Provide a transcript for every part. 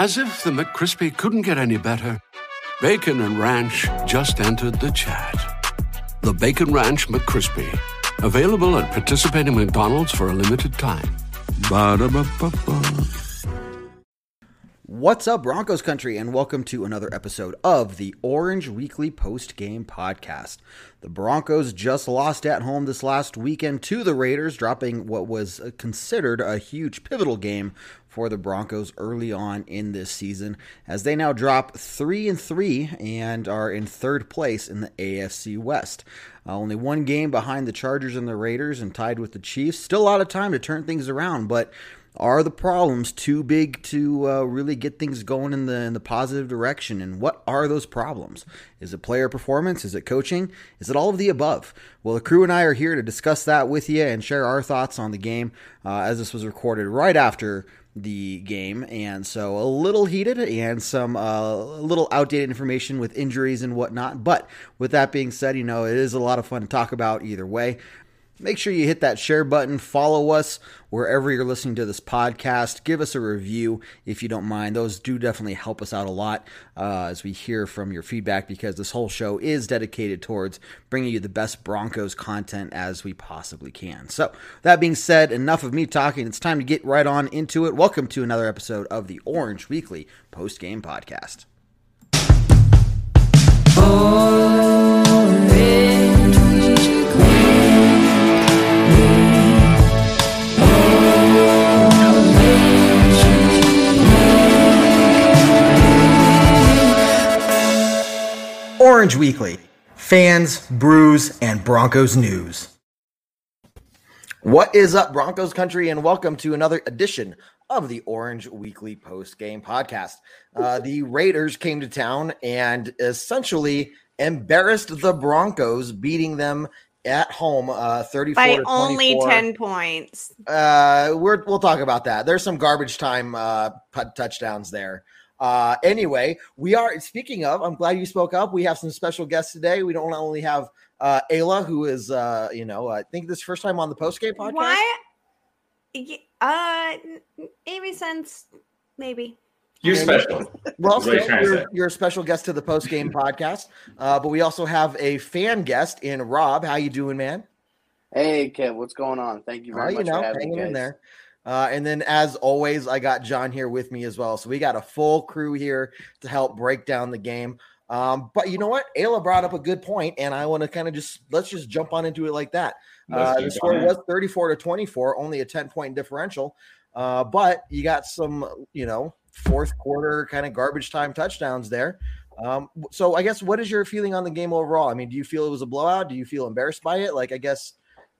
As if the McCrispy couldn't get any better, Bacon and Ranch just entered the chat. The Bacon Ranch McCrispy, available at participating McDonald's for a limited time. Ba-da-ba-ba-ba. What's up, Broncos country, and welcome to another episode of the Orange Weekly Post Game Podcast. The Broncos just lost at home this last weekend to the Raiders, dropping what was considered a huge pivotal game for the Broncos early on in this season, as they now drop three and three and are in third place in the AFC West. Uh, only one game behind the Chargers and the Raiders, and tied with the Chiefs. Still a lot of time to turn things around, but are the problems too big to uh, really get things going in the in the positive direction? And what are those problems? Is it player performance? Is it coaching? Is it all of the above? Well, the crew and I are here to discuss that with you and share our thoughts on the game, uh, as this was recorded right after the game, and so a little heated and some uh, a little outdated information with injuries and whatnot. But with that being said, you know it is a lot of fun to talk about either way make sure you hit that share button, follow us wherever you're listening to this podcast, give us a review if you don't mind. Those do definitely help us out a lot uh, as we hear from your feedback because this whole show is dedicated towards bringing you the best Broncos content as we possibly can. So, that being said, enough of me talking. It's time to get right on into it. Welcome to another episode of the Orange Weekly Post Game Podcast. Orange Weekly fans, brews, and Broncos news. What is up, Broncos country, and welcome to another edition of the Orange Weekly Post Game Podcast. Uh, the Raiders came to town and essentially embarrassed the Broncos, beating them at home, uh, thirty-four by to only ten points. Uh, we're, we'll talk about that. There's some garbage time uh, put- touchdowns there. Uh, anyway, we are speaking of. I'm glad you spoke up. We have some special guests today. We don't only have uh, Ayla, who is, uh, you know, I think this first time on the post game podcast. Why? Uh, n- maybe since maybe. You're special. Well, That's what he's still, trying to you're, you're a special guest to the post game podcast. Uh, but we also have a fan guest in Rob. How you doing, man? Hey, Kev, what's going on? Thank you Well, very you much know, for having hanging me, in there. Uh, and then, as always, I got John here with me as well. So we got a full crew here to help break down the game. Um, but you know what? Ayla brought up a good point, and I want to kind of just let's just jump on into it like that. Uh, the score was 34 to 24, only a 10 point differential. Uh, but you got some, you know, fourth quarter kind of garbage time touchdowns there. Um, so I guess what is your feeling on the game overall? I mean, do you feel it was a blowout? Do you feel embarrassed by it? Like, I guess,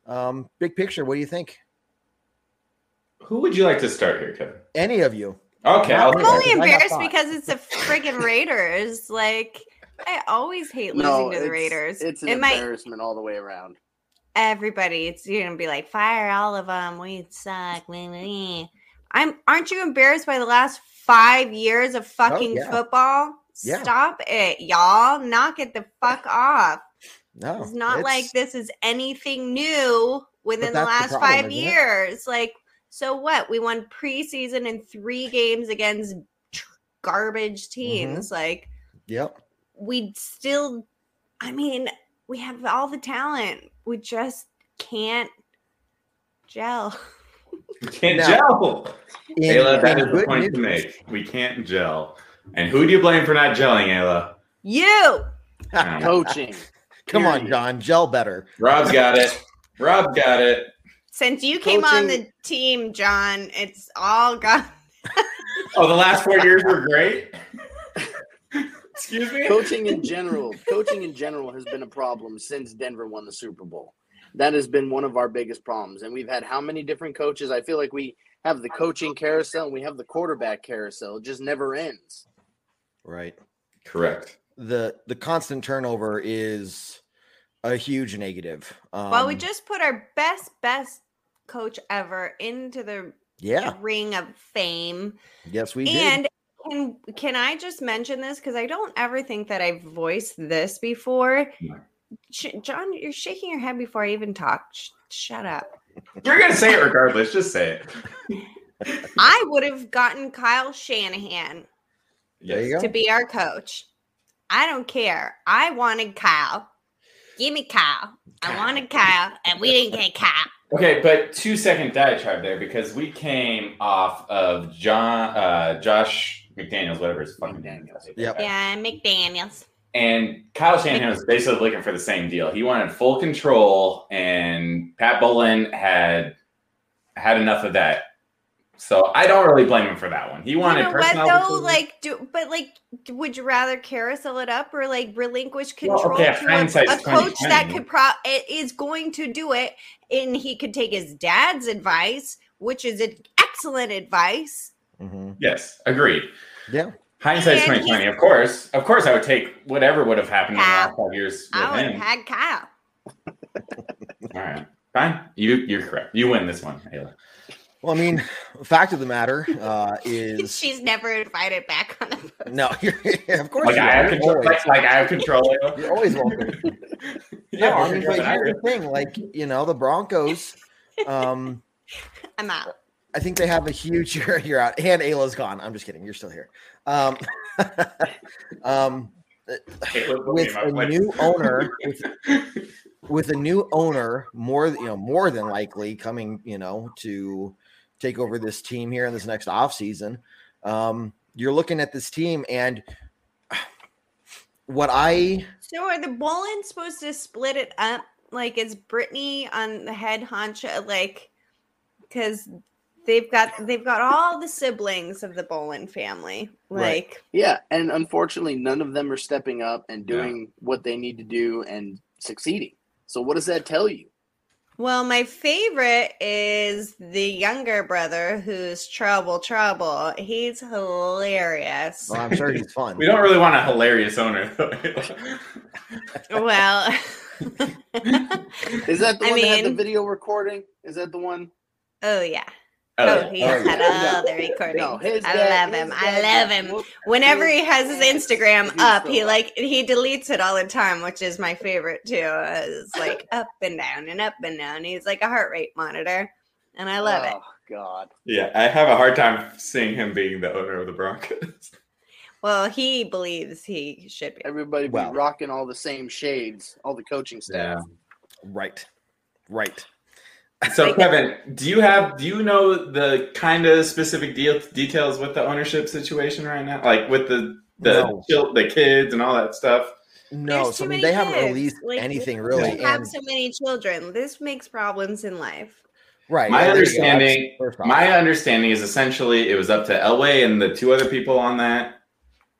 um, big picture, what do you think? Who would you like to start here, Kevin? Any of you? Okay, I'll I'll do I'm that. only embarrassed because it's the friggin' Raiders. Like I always hate losing No, to the Raiders. It's an it might embarrassment all the way around. everybody. It's you're gonna be like fire all of them. We suck. meh, meh, meh." I'm. Aren't you embarrassed by the last five years of oh, fucking Oh, yeah. football? Yeah. Stop it, y'all. Knock it the fuck off. No, It's not like this is anything new within the that's the last problem, five isn't it? years. Like, so what? We won preseason in three games against tr- garbage Mm-hmm. teams. Like, Yep. we still, I mean, we have all the talent. We just can't gel. We can't Now, gel. In- Ayla, that in is the good point to make. We can't gel. And who do you blame for not gelling, Ayla? You. Coaching. Come on, period. John, gel better. Rob's got it. Rob's got it. Since you came on the team, John, it's all gone. Oh, the last four years were great. Excuse me. Coaching in general, coaching in general has been a problem since Denver won the Super Bowl. That has been one of our biggest problems. And we've had how many different coaches? I feel like we have the coaching carousel and we have the quarterback carousel. It just never ends. Right. Correct. The the constant turnover is a huge negative. Um, well, we just put our best, best coach ever into the yeah. ring of fame. Yes, we and did. can can I just mention this because I don't ever think that I've voiced this before. Sh- John, you're shaking your head before I even talk. Sh- shut up. You're gonna say it regardless. Just say it. I would have gotten Kyle Shanahan There you go. to be our coach. I don't care. I wanted Kyle. Give me Kyle. I wanted Kyle, and we didn't get Kyle. Okay, but two second diatribe there because we came off of John, uh, Josh McDaniels, whatever his fucking name is. Yep. Yeah, McDaniels. And Kyle Shanahan was basically looking for the same deal. He wanted full control, and Pat Bowlen had had enough of that. So I don't really blame him for that one. He wanted you know what though? Like, do but like, would you rather carousel it up or like relinquish Well, control okay, to a, a coach that could pro is going to do it, and he could take his dad's advice, which is an excellent advice. Mhm. yes, agreed. Yeah. Hindsight's And twenty twenty. Of course, of course, I would take whatever would have happened in the last five years with I would him. have had Kyle. All right, fine. You you're correct. You win this one, Ayla. Well, I mean, fact of the matter uh, is She's never invited back on a no. You're, of course, Like you I have control. Like, like I have control. You're always welcome. Yeah, no, I mean, but here's the thing: like, you know, the Broncos. Um, I'm out. I think they have a huge. You're, you're out, and Ayla's gone. I'm just kidding. You're still here. Um, um, Ayla with a place. new owner, with, with a new owner, more you know, more than likely coming, you know, to take over this team here in this next offseason. Um, you're looking at this team, and what I So are the Bowlens supposed to split it up? Like is Brittany on the head honcho? Like because they've got they've got all the siblings of the Bowlen family. Right. Like Yeah, and unfortunately, none of them are stepping up and Yeah. doing what they need to do and succeeding. So, what does that tell you? Well, my favorite is the younger brother who's trouble trouble. He's hilarious. well, I'm sure he's fun. We don't really want a hilarious owner. though. well Is that the I one that had the video recording? Is that the one? Oh yeah. Oh, Oh, yeah. he Oh, has had yeah. all the recordings. No, his I dad- love him. I love him. Whenever he has his. Instagram up, so he like he deletes it all the time, which is my favorite too. Uh, It's like up and down and up and down. He's like a heart rate monitor, and I love it. Oh God. yeah, I have a hard time seeing him being the owner of the Broncos. Well, he believes he should be. Everybody be Well. rocking all the same shades, all the coaching staff. Right, right. So, Kevin, do you have do you know the kind of specific deal, details with the ownership situation right now, like with the the No. chil- the kids and all that stuff? No, There's so I mean many they haven't released Like, anything you really. have And, so many children. This makes problems in life. right. My yeah, there you go. That's understanding, my understanding is essentially it was up to Elway and the two other people on that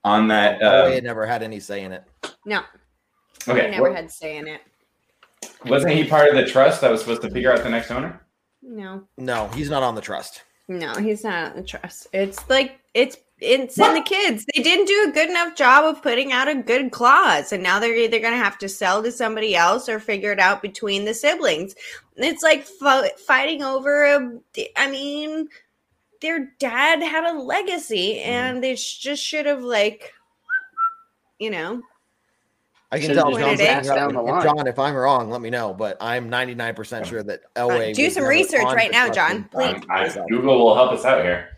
on that. Oh, Uh, he had never had any say in it. No, okay, he never wa- had say in it. Wasn't he part of the trust that was supposed to figure out the next owner? No, No, he's not on the trust. no, he's not on the trust. It's like it's it's in the kids. They didn't do a good enough job of putting out a good clause, and now they're either going to have to sell to somebody else or figure it out between the siblings. It's like f- fighting over a. I mean, their dad had a legacy, mm-hmm. and they sh- just should have like, you know, I can Should've tell just John's waited looking down the line. John, if I'm wrong, let me know. But I'm 99% sure that Elway Uh, do some research right now, John, please. time. I, Google will help us out here.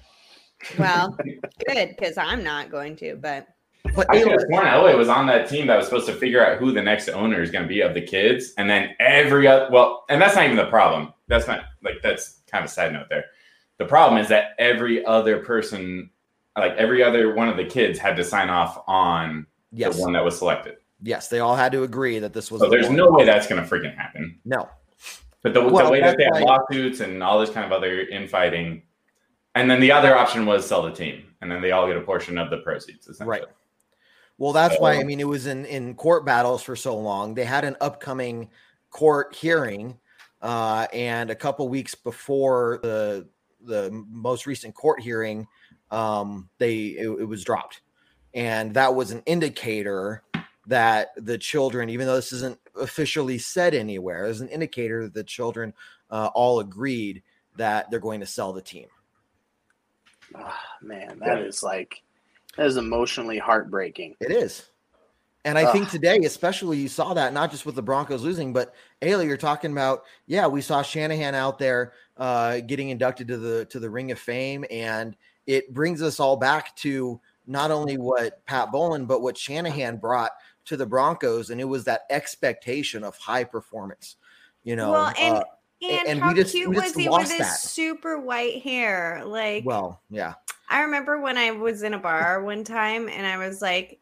well, good because I'm not going to, but. But I could Ayla, have sworn Elway was on that team that was supposed to figure out who the next owner is going to be of the kids, and then every other well, and that's not even the problem. That's not like that's kind of a side note there. The problem is that every other person, like every other one of the kids, had to sign off on yes, the one that was selected. Yes, they all had to agree that this was. So the there's one. no way that's going to freaking happen. no. But the, Well, the way that they have lawsuits and all this kind of other infighting, and then the other option was sell the team, and then they all get a portion of the proceeds. Essentially. Right. Well, that's why I mean it was in in court battles for so long. They had an upcoming court hearing, uh, and a couple weeks before the the most recent court hearing, um, they it, it was dropped, and that was an indicator that the children, even though this isn't officially said anywhere, is an indicator that the children uh, all agreed that they're going to sell the team. Ah, man, that is like that is emotionally heartbreaking. It is. And I think today, especially, you saw that not just with the Broncos losing, but Ayla, you're talking about. Yeah, we saw Shanahan out there uh, getting inducted to the to the Ring of Fame, and it brings us all back to not only what Pat Bowlen, but what Shanahan brought to the Broncos, and it was that expectation of high performance. You know, well, and uh, and, and how we just- cute was he with his super white hair? Like, well, yeah, I remember when I was in a bar one time and I was like,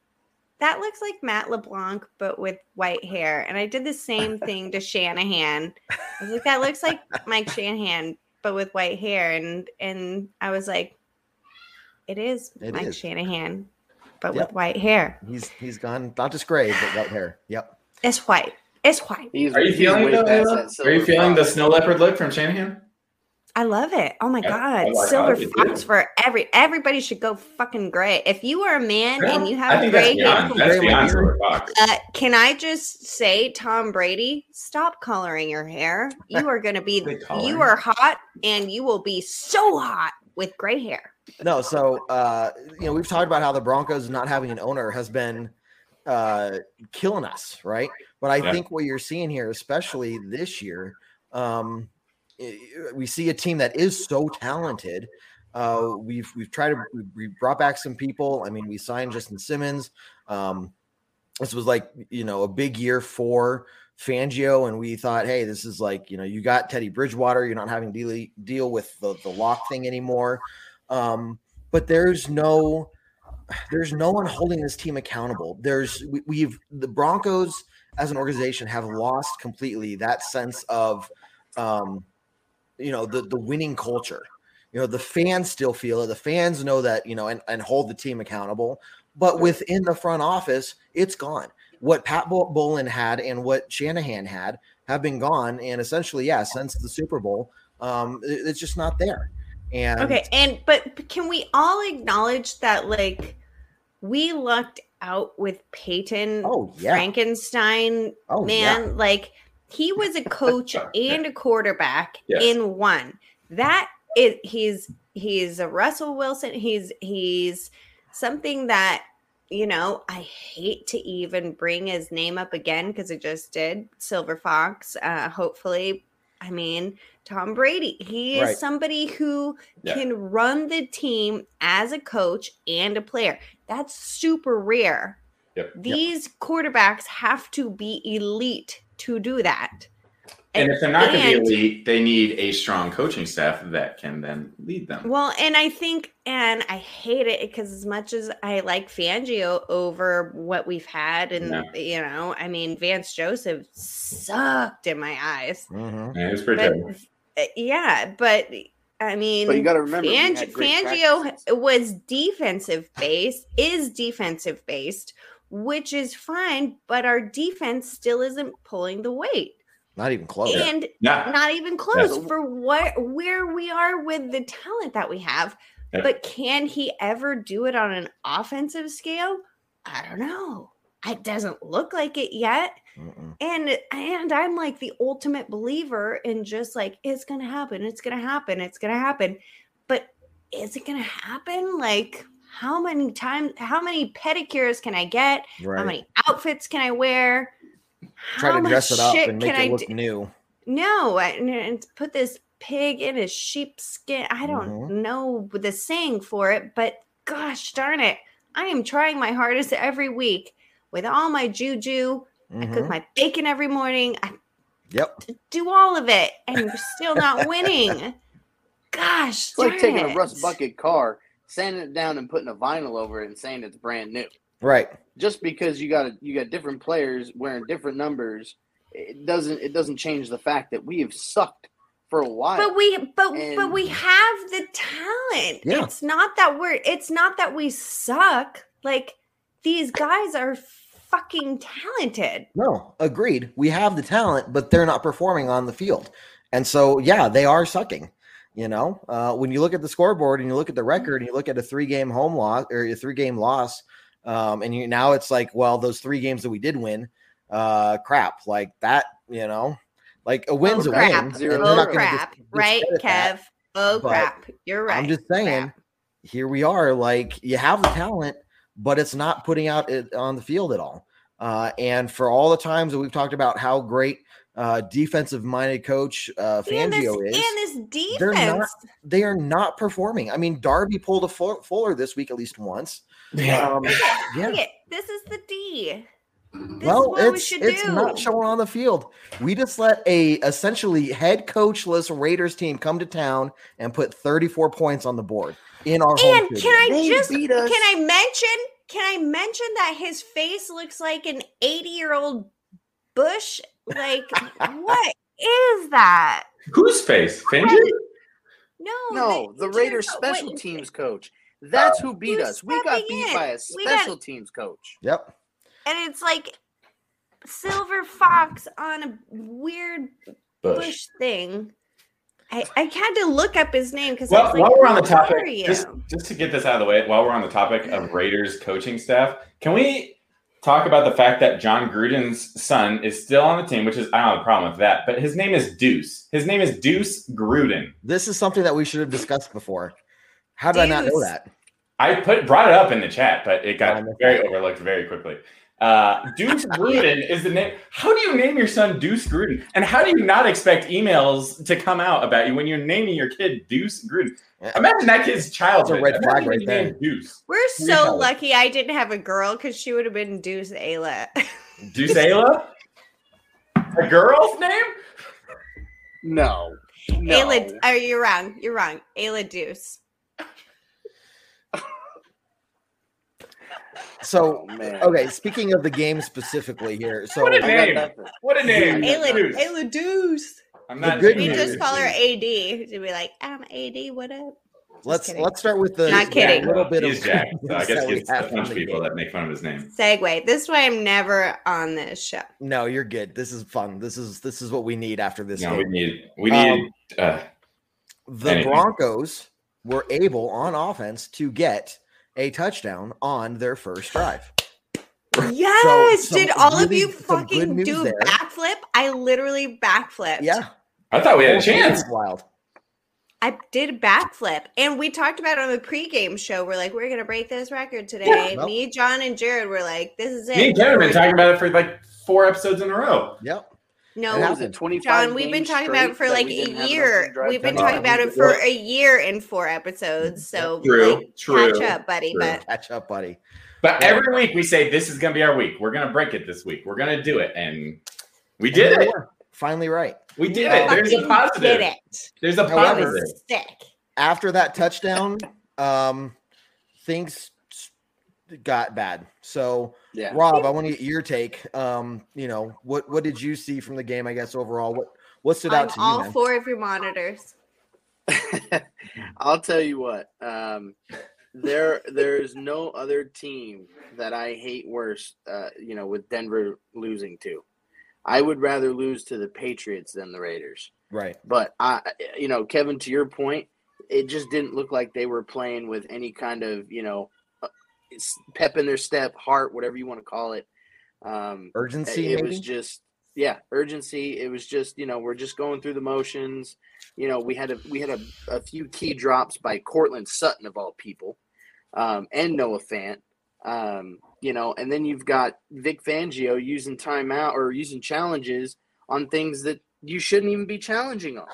that looks like Matt LeBlanc, but with white hair. And I did the same thing to Shanahan. I was like, that looks like Mike Shanahan, but with white hair. And and I was like, it is It Mike is. Shanahan, but Yep. with white hair. he's he's gone not just gray, but white hair. Yep. It's white. It's white. He's, Are you feeling way it, Ayla? Are you feeling the snow leopard look from Shanahan? I love it. Oh my Yeah, god, I like- silver fox for every everybody should go fucking gray. If you are a man and you have think gray that's hair, beyond. That's beyond silver fox. Uh, can I just say, Tom Brady, stop coloring your hair. You are going to be, you are hot, and you will be so hot with gray hair. No, so uh, you know we've talked about how the Broncos not having an owner has been uh, killing us, right? But I Yeah. think what you're seeing here, especially this year, um, we see a team that is so talented. Uh, we've we've tried to we- we brought back some people. I mean, we signed Justin Simmons. Um, this was like you know a big year for Fangio, and we thought, hey, this is like you know you got Teddy Bridgewater. You're not having to deal deal with the the lock thing anymore. Um, but there's no there's no one holding this team accountable. There's we, we've the Broncos as an organization have lost completely that sense of um, you know the the winning culture. You know the fans still feel it. The fans know that you know and, and hold the team accountable. But within the front office, it's gone. What Pat Bo- Bowlen had and what Shanahan had have been gone, and essentially, yeah, since the Super Bowl, um, it- it's just not there. And Okay, and but can we all acknowledge that like we lucked out with Peyton Oh, yeah. Frankenstein Oh, man? Like he was a coach and a quarterback Yes. in one. That is he's he's a Russell Wilson. He's he's something that you know I hate to even bring his name up again because it just did Silver Fox. Uh, hopefully, I mean Tom Brady. He is Right. somebody who Yeah. can run the team as a coach and a player. That's super rare. Yep. These quarterbacks have to be elite to do that. And if they're not going to be elite, they need a strong coaching staff that can then lead them. Well, and I think, and I hate it because as much as I like Fangio over what we've had, and Yeah. you know, I mean, Vance Joseph sucked in my eyes. Mhm. Yeah, it was pretty But terrible. uh, yeah, but I mean, But you gotta remember, Fang- Fangio practices. was defensive based, is defensive based, which is fine, but our defense still isn't pulling the weight. Not even close. And Yeah. not even close Yeah. for what where we are with the talent that we have. Yeah. But can he ever do it on an offensive scale? I don't know. It doesn't look like it yet. Mm-mm. And and I'm like the ultimate believer in just like it's gonna happen, it's gonna happen, it's gonna happen. But is it gonna happen? Like how many times how many pedicures can I get? Right. How many outfits can I wear? Try How to dress it up and make it I look do? new. No, and, and put this pig in a sheepskin. I don't Mhm. know the saying for it, but gosh darn it, I am trying my hardest every week with all my juju. I cook Mhm. my bacon every morning. I Yep. do all of it, and we're still not winning. Gosh, It's like darn taking a rust bucket car, sanding it down, and putting a vinyl over it and saying it's brand new. Right. Just because you got a, you got different players wearing different numbers, it doesn't it doesn't change the fact that we have sucked for a while. But we, but but we have the talent. Yeah. It's not that we're. It's not that we suck. Like these guys are fucking talented. No, agreed. We have the talent, but they're not performing on the field. And so, yeah, they are sucking. You know, uh, when you look at the scoreboard and you look at the record and you look at a three game home loss or a three game loss, um, and you now it's like, well, those three games that we did win, uh, crap, like that, you know, like a win's oh, a win. Zero. Oh not crap! dis- right, discredit that. Kev? Oh but crap! You're right. I'm just saying, Crap. here we are. Like you have the talent, but it's not putting out it on the field at all. Uh, and for all the times that we've talked about how great uh, defensive minded coach uh, And this, Fangio is, and this they're not- defense. they are not performing. I mean, Darby pulled a Fu- Fuller this week at least once. Yeah. Um, yeah. It, This is the D. This well, what we it's it's do. not showing on the field. We just let a essentially head coachless Raiders team come to town and put 34 points on the board in our home. And can I They just can. I mention can I mention that his face looks like an 80 year old bush? Like what is that? Whose face? Fangio? No, No, they- the Raiders special wait, teams coach. That's oh, who beat Who's us. We got beat in? by a We got- special teams coach. Yep. And it's like silver fox on a weird Bush. bush thing. I, I had to look up his name because Well, like, while we're on the topic, just, just to get this out of the way, while we're on the topic of Raiders coaching staff, can we talk about the fact that Jon Gruden's son is still on the team, which is I don't have a problem with that, but his name is Deuce. His name is Deuce Gruden. This is something that we should have discussed before. How did I not know that? I put brought it up in the chat, but it got very that. overlooked very quickly. Uh, Deuce Gruden is the name. How do you name your son Deuce Gruden? And how do you not expect emails to come out about you when you're naming your kid Deuce Gruden? Imagine that kid's childhood. red flag right there. Deuce. We're Three so colors. lucky I didn't have a girl because she would have been Deuce Ayla. Deuce Ayla? A girl's name? No. No. Ayla, oh, you're wrong. You're wrong. Ayla Deuce. So, Oh, man. okay, speaking of the game specifically here, so What a I got name! What a name! Ayla, Deuce. Ayla Deuce. I'm The not good We news just call her Deuce. AD to be like, I'm AD. What up? let's kidding. let's start with the Not kidding. little bit He's of Jack, so I guess that he we gets to have from punch the people game. that make fun of his name. Segue. This way, I'm never on this show. No, you're good. This is fun. This is this is what we need after this No, we need we need uh, The anything. Broncos were able on offense to get a touchdown on their first drive. Yes. some Did all of you fucking do a there. backflip? I literally backflipped. Yeah, I thought we had a chance. Wild. I did a backflip, and we talked about it on the pregame show. We're like, we're gonna break this record today. well. Me, John, and Jared were like, this is it. Me and Kevin have been talking about it for like four episodes in a row. Yep. No, It was happened. it, 25 John, we've been games talking about it for like we a didn't have enough year. We've been talking about it for a year in four episodes. So True, like, true, catch up, buddy. true. But Catch up, buddy. But Yeah. every week we say this is going to be our week. We're going to break it this week. We're going to do it, and we did And it. Finally, right. We did We it. There's a positive. did it. There's a However- positive. sick. After that touchdown, um, things got bad. So, Yeah. Rob, I want to get your take. Um, you know, what what did you see from the game? I guess overall, what what stood On out to you? all four of your monitors. I'll tell you what. Um, there, there is no other team that I hate worse. Uh, you know, with Denver losing to, I would rather lose to the Patriots than the Raiders. Right. But I, you know, Kevin, to your point, it just didn't look like they were playing with any kind of, you know, s- pep in their step, heart, whatever you want to call it. Um, Urgency, it maybe? was just yeah urgency it was just you know we're just going through the motions you know we had a we had a, a few key drops by Courtland Sutton of all people um, and Noah Fant um, you know and then you've got Vic Fangio using timeout or using challenges on things that you shouldn't even be challenging on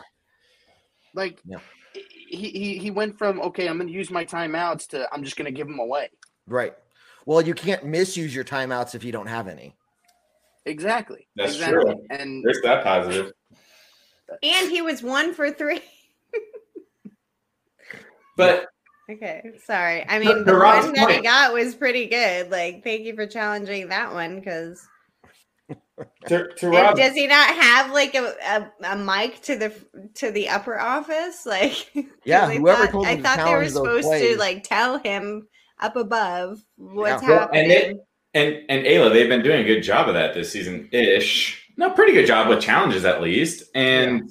like Yeah. he, he he went from okay I'm going to use my timeouts to I'm just going to give them away Right. Well, you can't misuse your timeouts if you don't have any. exactly That's exactly true. and There's that positive. And he was one for three. But Okay, sorry. I mean, to the Rob's one that he got was pretty good. Like, thank you for challenging that one because to, to Rob, does he not have like a, a, a mic to the to the upper office? Like, Yeah, I whoever thought, told I him to thought they were supposed plays. to like tell him up above what's Yeah. Well, happening. and it- and and Ayla, they've been doing a good job of that this season ish. No, pretty good job with challenges at least. And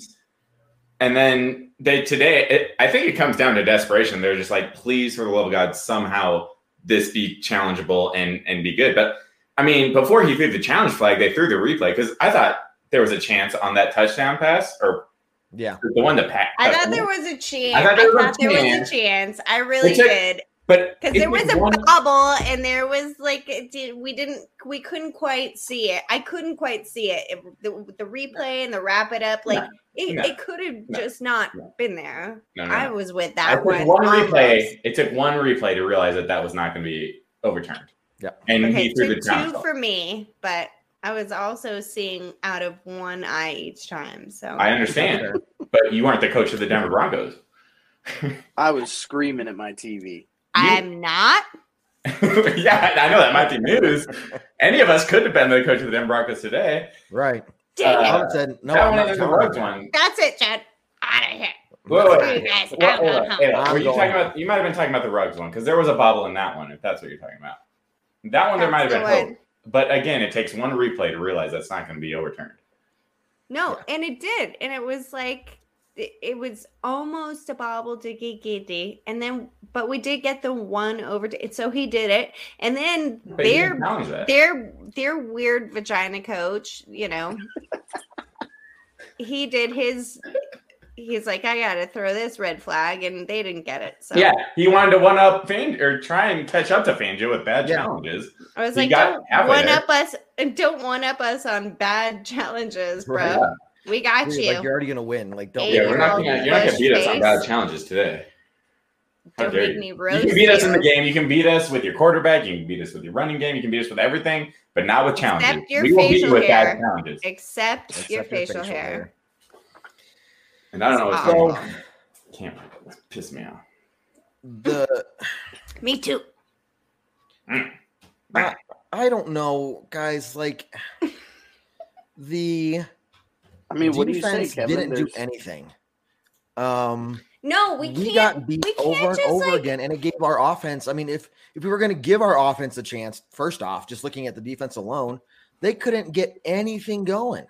and then they today, it, I think it comes down to desperation. They're just like, please, for the love of God, somehow this be challengeable and and be good. But I mean, before he threw the challenge flag, they threw the replay because I thought there was a chance on that touchdown pass or Yeah. the one that Pat. I thought there was a chance. I I thought thought there was a there was chance. a chance. I really took- did. But Because there was a one- bubble and there was like did, we didn't we couldn't quite see it. I couldn't quite see it. It- the, the replay and the wrap it up like No, it, no, it could have no, just not no. been there. No, no, I no. was with that took one. one replay. It took one replay to realize that that was not going to be overturned. Yeah, And Okay, he threw the challenge. two for me, but I was also seeing out of one eye each time. So I understand, but you weren't the coach of the Denver Broncos. I was screaming at my TV. I'm not. yeah, I know that might be news. Any of us could have been the coach of the Denver Broncos today. Right. Dang it. Someone said, no, that one not and the talking one. That's it, Chad. Out of here. Wait, wait, Screw you wait. guys. Well, I'm hold going Hey, were you talking about? You might have been talking about the Ruggs one because there was a bobble in that one. If that's what you're talking about, that one there might have been the hope. one. But again, it takes one replay to realize that's not going to be overturned. No, and it did, and it was like it, it was almost a bobble to giddy, and then but we did get the one over. To, so he did it, and then But their didn't challenge that. their their weird vagina coach, you know, he did his. He's like, I gotta throw this red flag, and they didn't get it. So Yeah, he wanted to one up Fan or try and catch up to Fangio with bad Yeah. challenges. I was He like, don't halfway one there. up us, don't one up us on bad challenges, bro. Right. We got Dude, you. Like you're already gonna win. Like don't. Yeah, we're not gonna, you're not gonna beat us on face. bad challenges today. How dare you. You can beat us in the game. You can beat us with your quarterback. You can beat us with your running game. You can beat us with everything, but not with challenges. Except your we will beat you facial with bad hair. challenges. Except, Except your your facial, hair. And I don't know what's So- going on. Can't piss me off. The Me too. Mm. I, I don't know, guys. Like the I mean, what do you say, defense Kevin? didn't do anything. Um, No, we, we, can't. got beat we can't over and over like, again, and it gave our offense. I mean, if if we were going to give our offense a chance, first off, just looking at the defense alone, they couldn't get anything going.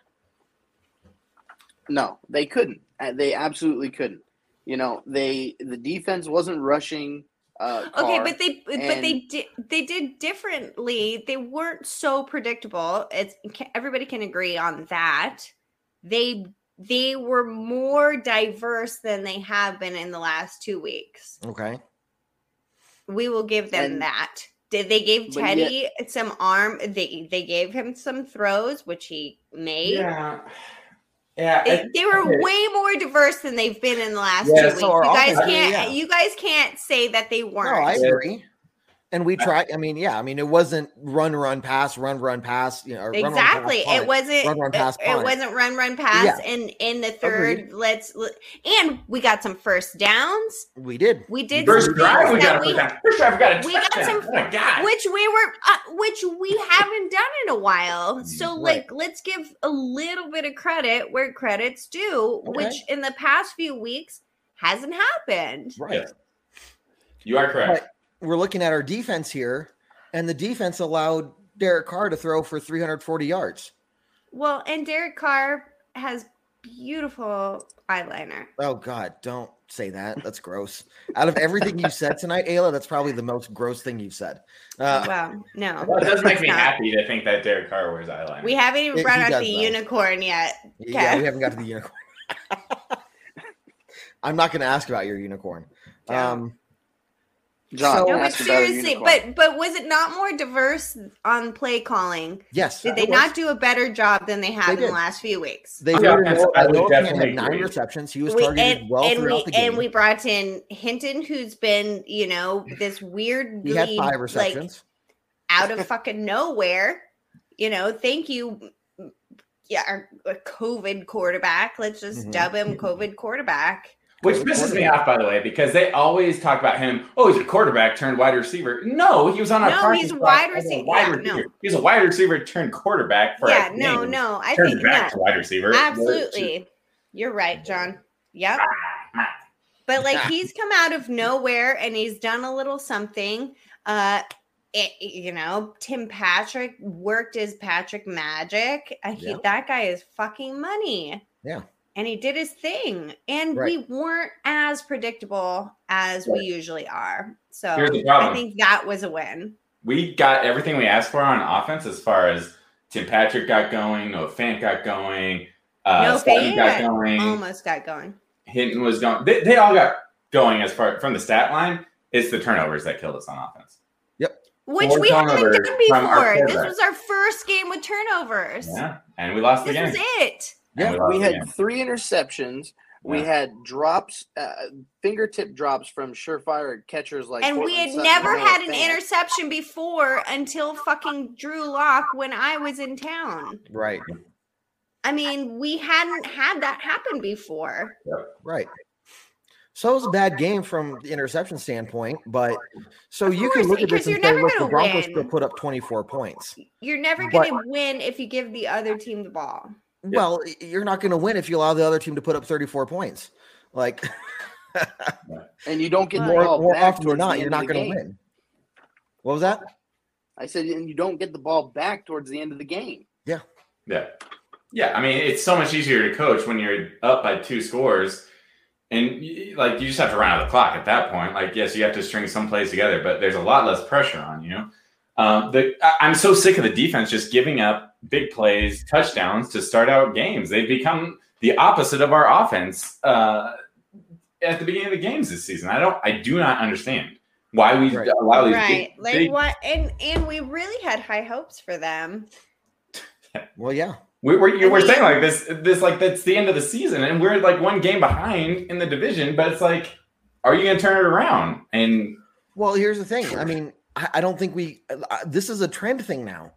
No, they couldn't. Uh, They absolutely couldn't. You know, they the defense wasn't rushing. Uh, Okay, but they but they did they did differently. They weren't so predictable. It's everybody can agree on that. They they were more diverse than they have been in the last two weeks. Okay, We will give them And- that. Did they give But yet- Teddy some arm? They they gave him some throws, which he made. Yeah. Yeah. They, I- they were okay. way more diverse than they've been in the last Yeah, two weeks. our You guys offense- can't. yeah. You guys can't say that they weren't. I Yeah. agree. And we try. I mean, yeah. I mean, it wasn't run, run, pass, run, run, pass. You know, or run, run, pass, exactly. it wasn't. Run, run, pass, it, it wasn't run, run, pass. Yeah. And in the third, let's and we got some first downs. We did. We did First drive, we got we, first drive, we got a we got some- Oh my god. which we were, uh, which we haven't done in a while. So, Right. like, let's give a little bit of credit where credit's due, Okay. which in the past few weeks hasn't happened. Right. Yes. You are correct. We're looking at our defense here, and the defense allowed Derek Carr to throw for 340 yards. Well, and Derek Carr has beautiful eyeliner. Oh God, don't say that. That's gross. Out of everything you said tonight, Ayla, that's probably the most gross thing you've said. Uh, well, no. Well, it does make me not. happy to think that Derek Carr wears eyeliner. We haven't even brought he up the though. unicorn yet. yeah, we haven't got to the unicorn. I'm not going to ask about your unicorn. Yeah. Um, John, So- No, but ask about a seriously, but but was it not more diverse on play calling? yes, Did they it was. not do a better job than they have They in the last few weeks? They Yeah, voted that's- I would Noah had nine agree. receptions. He was We- targeted and, well and throughout we the game. and we brought in Hinton, who's been you know this weird he had lead, five like receptions. out of fucking nowhere. You know, thank you. Yeah, our, our COVID quarterback. Let's just Mhm. dub him COVID quarterback. Which pisses me off, by the way, because they always talk about him. Oh, he's a quarterback turned wide receiver. No, he was on a No, he's wide receiver. Wide Yeah, receiver. no. He's a wide receiver turned quarterback for yeah, no, game. no. I Turned think back no, to wide receiver. absolutely. You're right, John. Yep. But like he's come out of nowhere and he's done a little something. Uh it, you know, Tim Patrick worked his Patrick magic. Uh, he, Yeah. That guy is fucking money. Yeah. And he did his thing. And Right. we weren't as predictable as we usually are. So I think that was a win. we got everything we asked for on offense as far as Tim Patrick got going, Noah Fant got going, uh, no Sutton got going, almost got going. Hinton was going. They, they all got going as far from the stat line. It's the turnovers that killed us on offense. Yep. Which Four we haven't done before. This was our first game with turnovers. Yeah, and we lost the This game. was it. And Yeah, lost we had game. three interceptions. We Yeah. had drops, uh, fingertip drops from surefire catchers like. and we had Sutton never Noah had an Fant. interception before until fucking Drew Lock when I was in town. Right. I mean, we hadn't had that happen before. Yeah. Right. So it was a bad game from the interception standpoint, but so you can look at this and say, look, the Broncos win. could put up 24 points. You're never going to win if you give the other team the ball. Well, y- you're not going to win if you allow the other team to put up 34 points. Like and you don't get the more, ball more back often than towards the not, you're not going to win. What was that? I said, and you don't get the ball back towards the end of the game. Yeah. Yeah. Yeah. I mean, it's so much easier to coach when you're up by two scores. And like you just have to run out of the clock at that point. Like, yes, you have to string some plays together, but there's a lot less pressure on you. Um, the, I- I'm so sick of the defense just giving up big plays, touchdowns to start out games. They've become the opposite of our offense uh, at the beginning of the games this season. I don't, I do not understand why we Right. allow these Right. big, Like big what and and we really had high hopes for them. Well, yeah. We, we're, you I we're mean- saying like this, this like that's the end of the season, and we're like one game behind in the division. But it's like, are you going to turn it around? And Well, here's the thing. I mean, I, I don't think we. Uh, this is a trend thing now.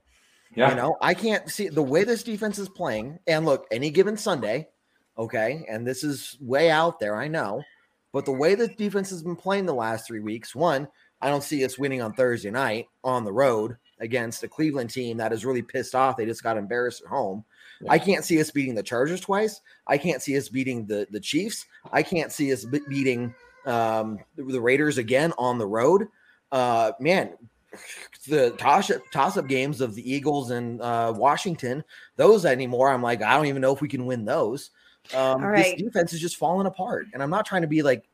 yeah, You know, I can't see the way this defense is playing. And look, any given Sunday, okay, and this is way out there, I know, but the way the defense has been playing the last three weeks, one, I don't see us winning on Thursday night on the road against a Cleveland team that is really pissed off. They just got embarrassed at home. I can't see us beating the Chargers twice. I can't see us beating the the Chiefs. I can't see us beating um, the Raiders again on the road. Uh, man, the toss toss up games of the Eagles and uh, Washington, those anymore. I'm like, I don't even know if we can win those. Um, All This defense is just falling apart, and I'm not trying to be like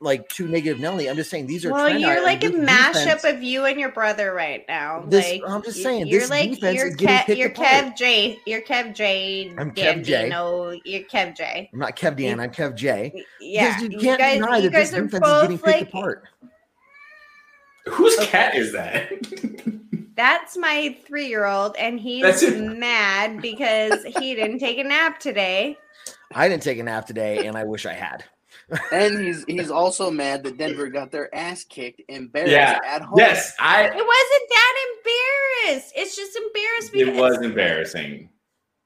like too negative, Nelly. I'm just saying these are. Well, you're like a mashup defense- of you and your brother right now. This- like I'm just saying, you're this like defense you're is getting Kev, you're. Kev J. You're Kev J. I'm Kev J. No, You're Kev J. I'm not Kev Dan. I'm Kev J. Yeah, you you can't guys, deny you that this are defense is getting picked like apart. Whose cat is that? That's my three year old, and he's mad because he didn't take a nap today. I didn't take a nap today, and I wish I had. And he's he's also mad that Denver got their ass kicked, embarrassed yeah, at home. yes, I. It wasn't that embarrassed. It's just embarrassed because It was embarrassing.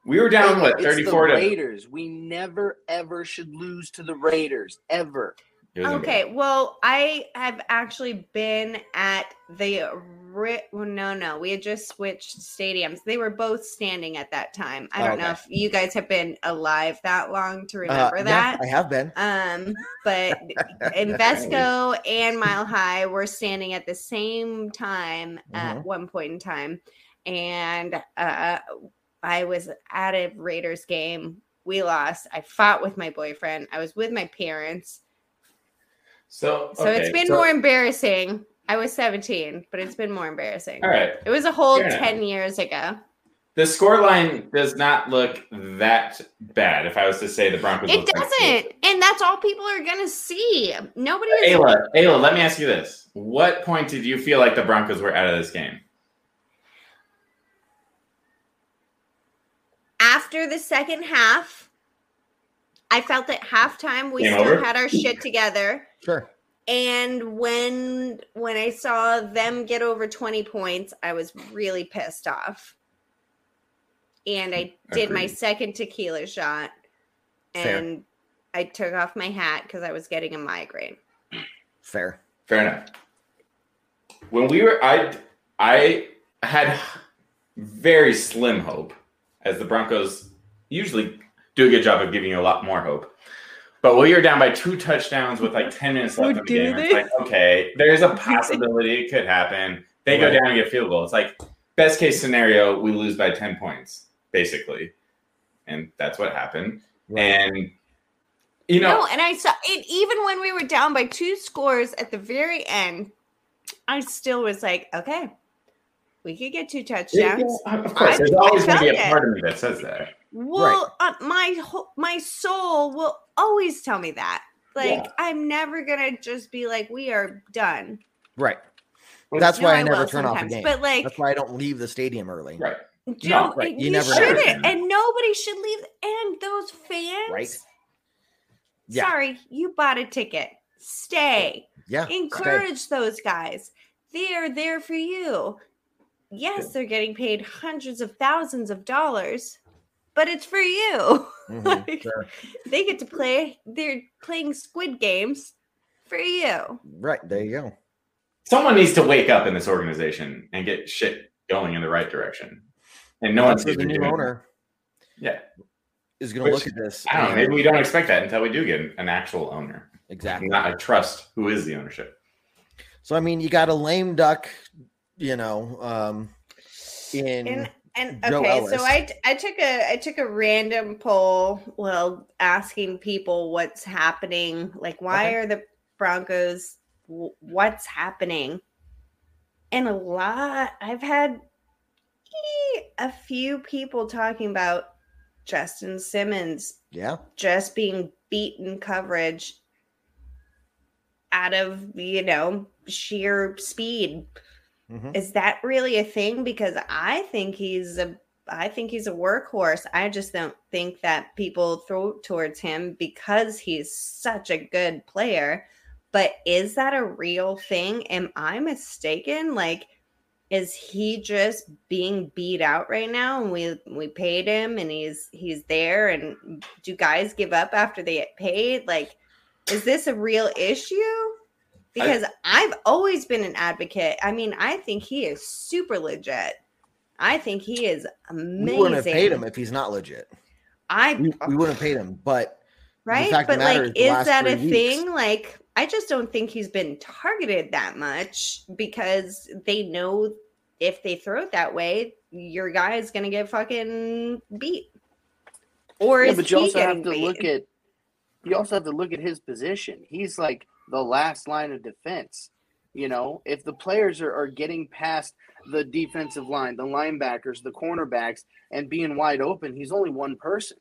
We were down what It's thirty the to. Raiders. We never ever should lose to the Raiders ever. Okay, well, I have actually been at the ri- well, no, no, we had just switched stadiums. They were both standing at that time. I Oh, don't know okay. if you guys have been alive that long to Uh, remember yeah, that. I have been. Um, but Invesco and Mile High were standing at the same time at Mhm. one point in time, and uh, I was at a Raiders game. We lost. I fought with my boyfriend. I was with my parents. So, So it's been so- more embarrassing. I was 17, but it's been more embarrassing. All right. It was a whole Fair enough. 10 years ago. The score line does not look that bad. If I was to say the Broncos, It doesn't. And that's all people are going to see. Nobody is. Ayla, Ayla, let me ask you this: What point did you feel like the Broncos were out of this game? After the second half, I felt at halftime we Game still over? had our shit together. Sure. And when when I saw them get over 20 points, I was really pissed off. And I did my second tequila shot Fair. and I took off my hat because I was getting a migraine. Fair. Fair enough. When we were, I, I had very slim hope, as the Broncos usually do a good job of giving you a lot more hope. But when you're down by two touchdowns with like 10 minutes left Oh, in the game, they? it's like, okay, there's a possibility it could happen. They go down and get field goal. It's like, best case scenario, we lose by 10 points, basically. And that's what happened. Right. And You know, no, and I saw it even when we were down by two scores at the very end. I still was like, okay, we could get two touchdowns. of course, I- there's always going to be a felt it. part of me that says that. Well, uh, my my soul will always tell me that. Like Yeah. I'm never gonna just be like, we are done. Right. That's No, why I I never turn off a game. but, like- that's why I don't leave the stadium early. Right. Don't, right. You, You never shouldn't, and nobody should leave. And those fans, Right. Yeah. Sorry, you bought a ticket. Stay. Yeah. stay. Encourage those guys. They are there for you. Yes, they're getting paid hundreds of thousands of dollars, but it's for you. Mhm, Like, sure. They get to play. They're playing Squid Games for you. Right. There you go. Someone needs to wake up in this organization and get shit going in the right direction. And no one's That's where the new doing it. owner Yeah. is going to look at this. I don't know. Maybe we don't expect that until we do get an actual owner. Exactly. Not I trust who is the ownership. So I mean, you got a lame duck, you know, um, in And and Joe okay, Ellis. so I I took a I took a random poll, well, asking people what's happening, like why Okay. are the Broncos what's happening? And a lot I've had a few people talking about Justin Simmons yeah, just being beaten coverage out of, you know, sheer speed. Mhm. Is that really a thing? Because I think he's a I think he's a workhorse. I just don't think that people throw towards him because he's such a good player. But is that a real thing? Am I mistaken? Like, is he just being beat out right now? And we we paid him and he's he's there. And do guys give up after they get paid? Like, is this a real issue? Because I've always been an advocate. I mean, I think he is super legit. I think he is amazing. we wouldn't have paid him if he's not legit. I We, we wouldn't have paid him, but right fact of but the like is the is that a weeks- thing like i just don't think he's been targeted that much because they know if they throw it that way your guy is gonna get fucking beat or yeah, is but you he also have to beat? look at you also have to look at his position. He's like the last line of defense. You know, if the players are, are getting past the defensive line, the linebackers, the cornerbacks, and being wide open, he's only one person.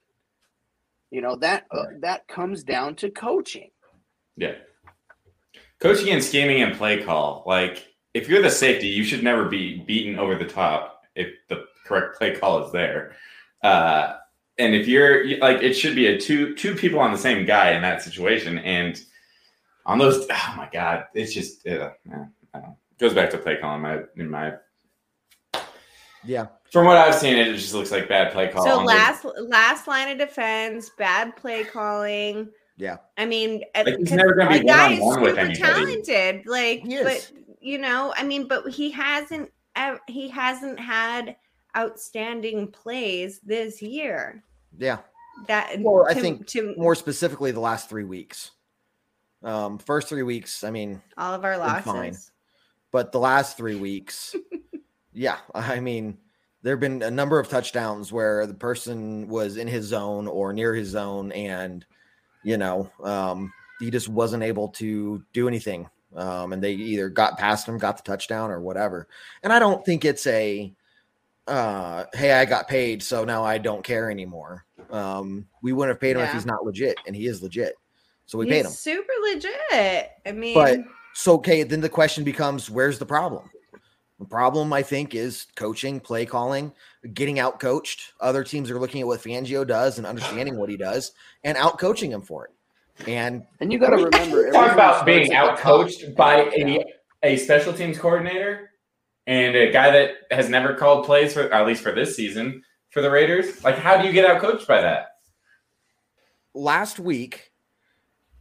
You know that uh, that comes down to coaching. Yeah. Coaching and scheming and play call. Like, if you're the safety, you should never be beaten over the top if the correct play call is there. Uh, and if you're like, it should be a two two people on the same guy in that situation. And on those, oh my god, it's just uh, yeah, I don't know. It goes back to play calling. My in my yeah, from what I've seen, it just looks like bad play calling. so last last line of defense bad play calling yeah. I mean, Like, he's 'cause never gonna be the guy is one-on-one with super anybody. talented. Like, He but you know, I mean, but he hasn't. He hasn't had outstanding plays this year. Yeah. That Well, I think to more specifically the last three weeks. Um, first three weeks, I mean, all of our losses. fine. but the last three weeks, yeah, I mean, there have been a number of touchdowns where the person was in his zone or near his zone, and you know, um, he just wasn't able to do anything. Um, and they either got past him, got the touchdown, or whatever. And I don't think it's a, uh, hey, I got paid, so now I don't care anymore. Um, we wouldn't have paid him if he's not legit, and he is legit, so we He's paid him. super legit. I mean, But so okay, then the question becomes, where's the problem? The problem, I think, is coaching, play calling, getting out coached. Other teams are looking at what Fangio does and understanding what he does and out coaching him for it. And And you got to remember, talk everything about being out coached by a, a special teams coordinator and a guy that has never called plays for at least for this season for the Raiders. Like, how do you get out coached by that? last week,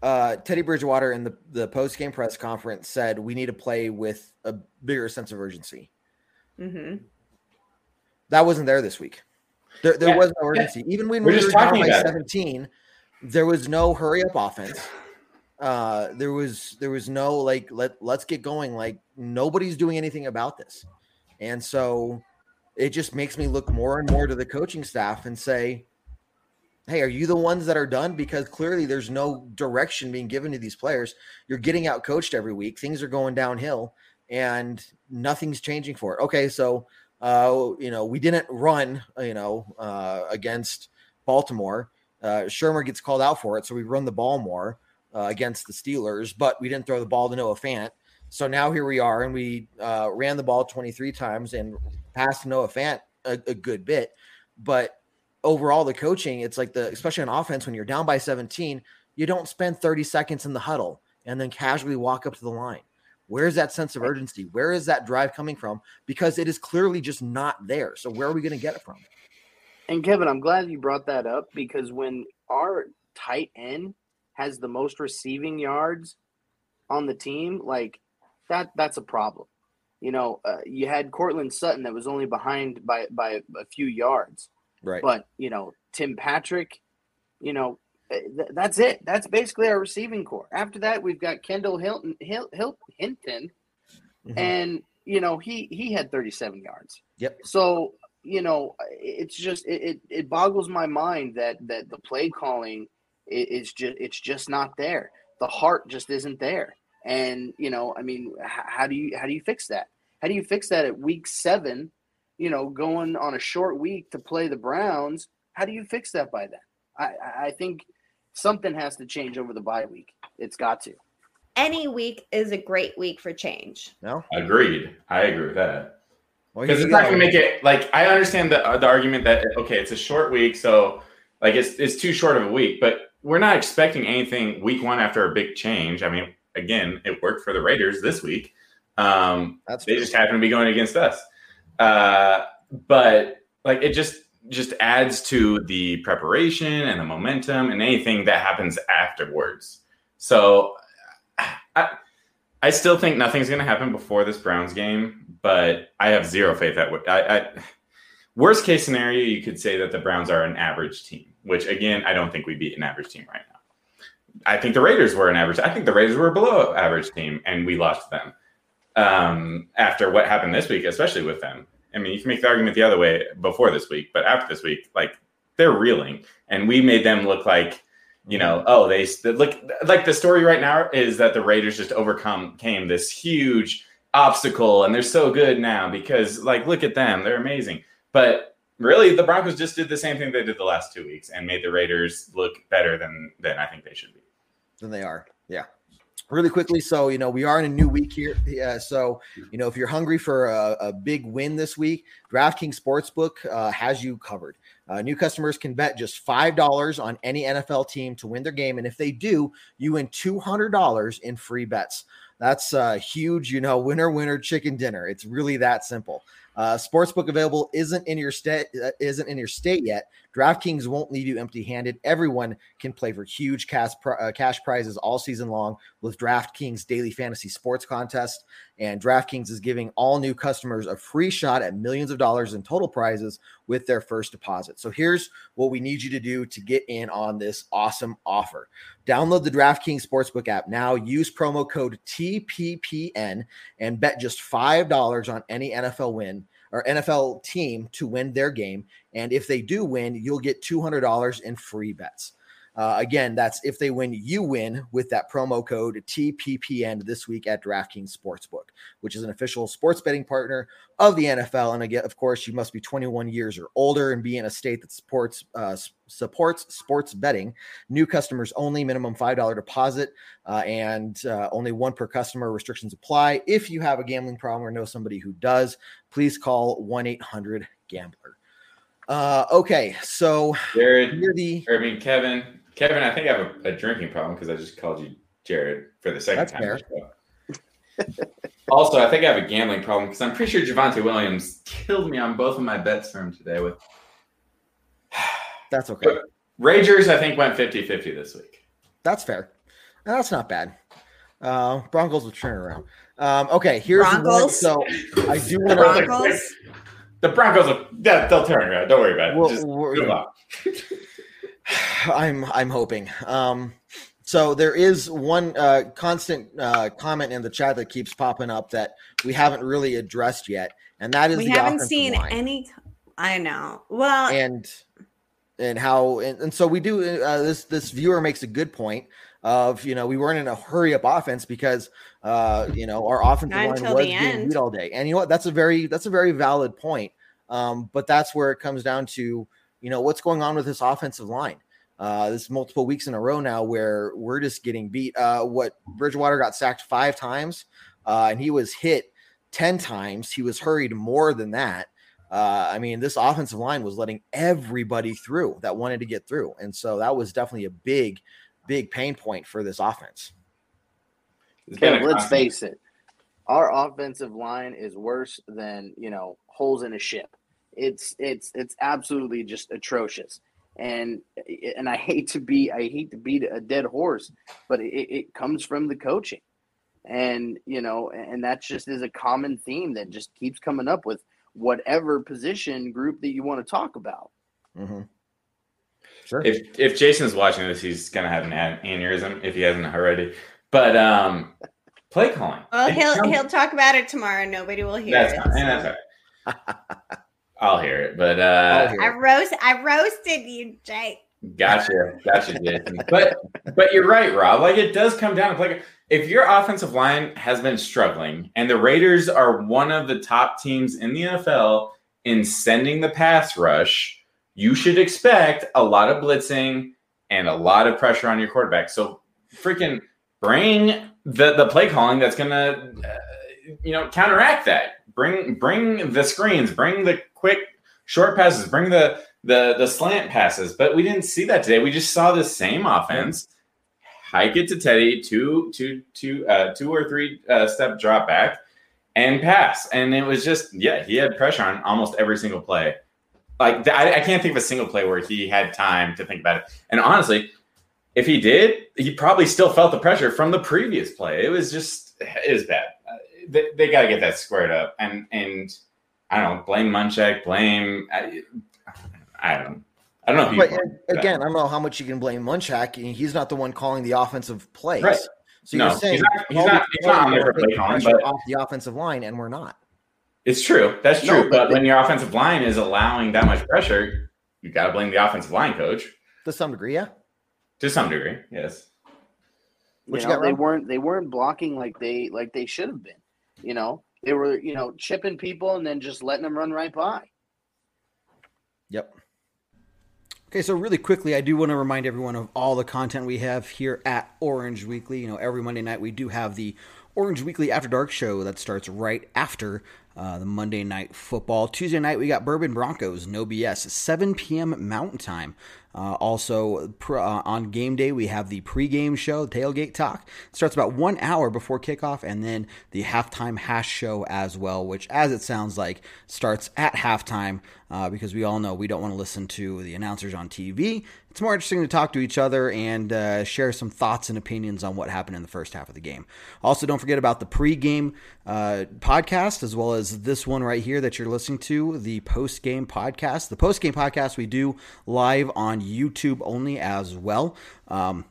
uh, Teddy Bridgewater in the, the post game press conference said we need to play with a bigger sense of urgency. mhm. That wasn't there this week. There, there Yeah, was no urgency. Even when We're we just were down talking by about it. 17, there was no hurry up offense. Uh, there was there was no like let let's get going. Like nobody's doing anything about this, and so it just makes me look more and more to the coaching staff and say, hey, are you the ones that are done? Because clearly there's no direction being given to these players. You're getting out coached every week. Things are going downhill and nothing's changing for it. Okay, so uh, you know, we didn't run, you know, uh, against Baltimore. Uh, Shurmur gets called out for it, so we run the ball more uh, against the Steelers, but we didn't throw the ball to Noah Fant. So now here we are, and we uh, ran the ball 23 times and passed Noah Fant a, a good bit. But overall, the coaching, it's like the especially on offense when you're down by 17, you don't spend 30 seconds in the huddle and then casually walk up to the line. Where's that sense of urgency? Where is that drive coming from? Because it is clearly just not there. So where are we going to get it from? And Kevin, I'm glad you brought that up because when our tight end has the most receiving yards on the team, like that, that's a problem. You know, uh, you had Courtland Sutton that was only behind by by a few yards, right? But you know, Tim Patrick, you know, eh, th- that's it. That's basically our receiving corps. After that, we've got Kendall Hilton, Hil- Hil- Hinton, mm-hmm. and you know he he had 37 yards. Yep. So you know, it's just it, it, it boggles my mind that that the play calling is just it's just not there. The heart just isn't there. And you know, I mean, how do you how do you fix that? How do you fix that at week seven? You know, going on a short week to play the Browns. How do you fix that by then? I I think something has to change over the bye week. It's got to. Any week is a great week for change. No, agreed. I agree with that because it's not going to make it like I understand the uh, the argument that okay, it's a short week, so like it's it's too short of a week, but we're not expecting anything week one after a big change. I mean, again, it worked for the Raiders this week. Um, That's they just happen to be going against us, uh, but like it just just adds to the preparation and the momentum and anything that happens afterwards. So I I still think nothing's going to happen before this Browns game but I have zero faith that I, I, worst case scenario, you could say that the Browns are an average team, which again, I don't think we beat an average team right now. I think the Raiders were an average. I think the Raiders were a below average team, and we lost them um, after what happened this week, especially with them. I mean, you can make the argument the other way before this week, but after this week, like they're reeling, and we made them look like you know, oh, they look like the story right now is that the Raiders just overcome came this huge obstacle and they're so good now because like look at them. They're amazing. But really the broncos just did the same thing they did the last two weeks and made the raiders look better than than i think they should be. Than they are. Yeah really quickly so you know we are in a new week here yeah so you know if you're hungry for a, a big win this week draftkings sportsbook uh, has you covered uh, new customers can bet just $5 on any nfl team to win their game and if they do you win $200 in free bets that's a huge, you know, winner, winner, chicken dinner. It's really that simple. Uh, sportsbook available isn't in your state uh, isn't in your state yet. DraftKings won't leave you empty-handed. Everyone can play for huge cash uh, cash prizes all season long with DraftKings daily fantasy sports contest. And DraftKings is giving all new customers a free shot at millions of dollars in total prizes with their first deposit. So here's what we need you to do to get in on this awesome offer. Download the DraftKings Sportsbook app now. Use promo code TPPN and bet just $5 on any NFL win or NFL team to win their game. And if they do win, you'll get $200 in free bets. Uh, again, that's if they win, you win with that promo code TPPN this week at DraftKings Sportsbook, which is an official sports betting partner of the NFL. And again, of course, you must be 21 years or older and be in a state that supports uh, supports sports betting. New customers only, minimum five dollar deposit, uh, and uh, only one per customer. Restrictions apply. If you have a gambling problem or know somebody who does, please call one eight hundred Gambler. Uh, okay, so Jared, the, I mean Kevin, Kevin, I think I have a, a drinking problem because I just called you Jared for the second That's time. also, I think I have a gambling problem because I'm pretty sure Javonte Williams killed me on both of my bets for him today. With that's okay. But Ragers, I think, went 50 50 this week. That's fair. That's not bad. Uh, Broncos will turn around. Um, okay, here's Broncos. The so I do want to. Broncos. The Broncos, will, they'll turn around. Don't worry about it. We'll, Just I'm I'm hoping. Um, so there is one uh, constant uh, comment in the chat that keeps popping up that we haven't really addressed yet, and that is we haven't seen line. any. I know. Well, and and how and, and so we do uh, this this viewer makes a good point of you know we weren't in a hurry up offense because uh you know our offensive line was being beat all day and you know what that's a very that's a very valid point um but that's where it comes down to you know what's going on with this offensive line uh this is multiple weeks in a row now where we're just getting beat uh what Bridgewater got sacked five times uh and he was hit 10 times he was hurried more than that uh, I mean, this offensive line was letting everybody through that wanted to get through. And so that was definitely a big, big pain point for this offense. It's been Kev, a let's constant- face it. Our offensive line is worse than you know holes in a ship. It's it's it's absolutely just atrocious. And and I hate to be I hate to beat a dead horse, but it, it comes from the coaching, and you know, and that just is a common theme that just keeps coming up with whatever position group that you want to talk about. Mm-hmm. Sure. If if Jason's watching this, he's gonna have an an- aneurysm if he hasn't already. But um, play calling. Well, It he'll sounds- he'll talk about it tomorrow. Nobody will hear That's it. fine. And that's all right. I'll hear it, but uh, I roast I roasted you, Jake. Gotcha, gotcha, Jason. But but you're right, Rob. Like it does come down to play. If your offensive line has been struggling, and the Raiders are one of the top teams in the NFL in sending the pass rush, you should expect a lot of blitzing and a lot of pressure on your quarterback. So freaking bring the the play calling that's gonna uh, you know counteract that. Bring bring the screens, bring the quick short passes, bring the the the slant passes. But we didn't see that today. We just saw the same offense. Hike it to Teddy, two two two uh, two or three uh, step drop back, and pass. And it was just yeah, he had pressure on almost every single play. Like I, I can't think of a single play where he had time to think about it. And honestly, if he did, he probably still felt the pressure from the previous play. It was just it was bad. Uh, they they got to get that squared up. And and I don't know, blame Munchak, blame I, I don't I don't know. But you again, I don't know how much you can blame Munchak. He's not the one calling the offensive plays. Right. So No, you're saying he's not- he's not- he's not on there for play calling, pressure but- off the offensive line, and we're not. It's true. That's No, true. but but they- when your offensive line is allowing that much pressure, you got to blame the offensive line coach To some degree, yeah. to some degree. Yes. What you you know, got, they Rob? weren't they weren't blocking like they like they should have been. You know, they were you know chipping people and then just letting them run right by. Yep. Okay, so really quickly, I do want to remind everyone of all the content we have here at Orange Weekly. You know, every Monday night we do have the Orange Weekly After Dark show that starts right after uh, the Monday night football. Tuesday night we got Bourbon Broncos, no BS, 7 p.m. Mountain Time. Uh, also, pr- uh, on game day, we have the pregame show, Tailgate Talk. It starts about one hour before kickoff, and then the halftime hash show as well, which, as it sounds like, starts at halftime uh, because we all know we don't want to listen to the announcers on TV. It's more interesting to talk to each other and uh, share some thoughts and opinions on what happened in the first half of the game. Also, don't forget about the pregame uh, podcast as well as this one right here that you're listening to, the post-game podcast. The post-game podcast we do live on YouTube only as well. Um,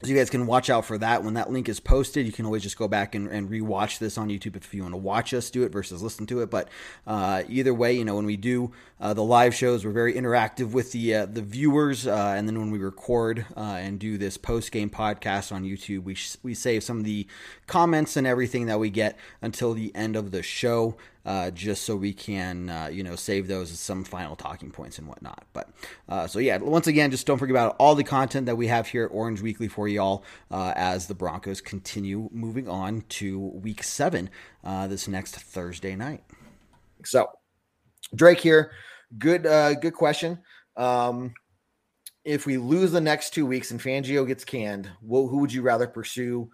so you guys can watch out for that. When that link is posted, you can always just go back and, and rewatch this on YouTube if you want to watch us do it versus listen to it. But uh, either way, you know when we do uh, the live shows, we're very interactive with the uh, the viewers, uh, and then when we record uh, and do this post game podcast on YouTube, we sh- we save some of the comments and everything that we get until the end of the show. Uh, just so we can, uh, you know, save those as some final talking points and whatnot. But uh, so yeah, once again, just don't forget about all the content that we have here at Orange Weekly for y'all uh, as the Broncos continue moving on to Week Seven uh, this next Thursday night. So Drake here, good, uh, good question. Um, if we lose the next two weeks and Fangio gets canned, who would you rather pursue,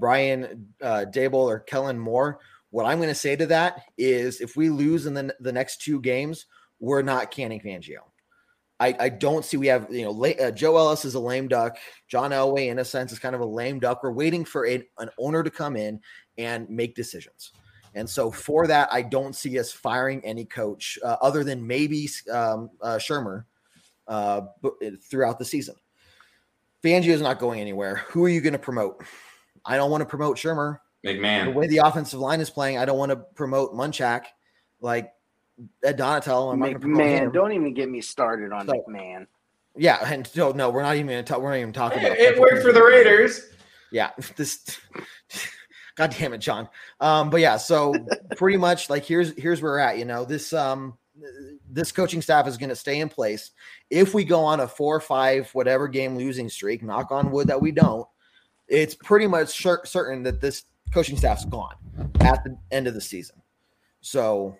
Brian Daboll or Kellen Moore? What I'm going to say to that is, if we lose in the, the next two games, we're not canning Fangio. I, I don't see we have you know la- uh, Joe Ellis is a lame duck. John Elway, in a sense, is kind of a lame duck. We're waiting for a, an owner to come in and make decisions. And so for that, I don't see us firing any coach uh, other than maybe um, uh, Shurmur uh, throughout the season. Fangio is not going anywhere. Who are you going to promote? I don't want to promote Shurmur. The way the offensive line is playing, I don't want to promote Munchak. Like, Ed Donatello. I'm not gonna promote McMahon, him. don't even get me started on So- McMahon. Yeah, and no, no, we're not even gonna talk. We're not even talking about. It, it worked for the Raiders. Yeah, this. God damn it, John. Um, but yeah, so pretty much like here's here's where we're at. You know, this um this coaching staff is going to stay in place. If we go on a four or five whatever game losing streak, knock on wood that we don't, it's pretty much cer- certain that this coaching staff's gone at the end of the season. So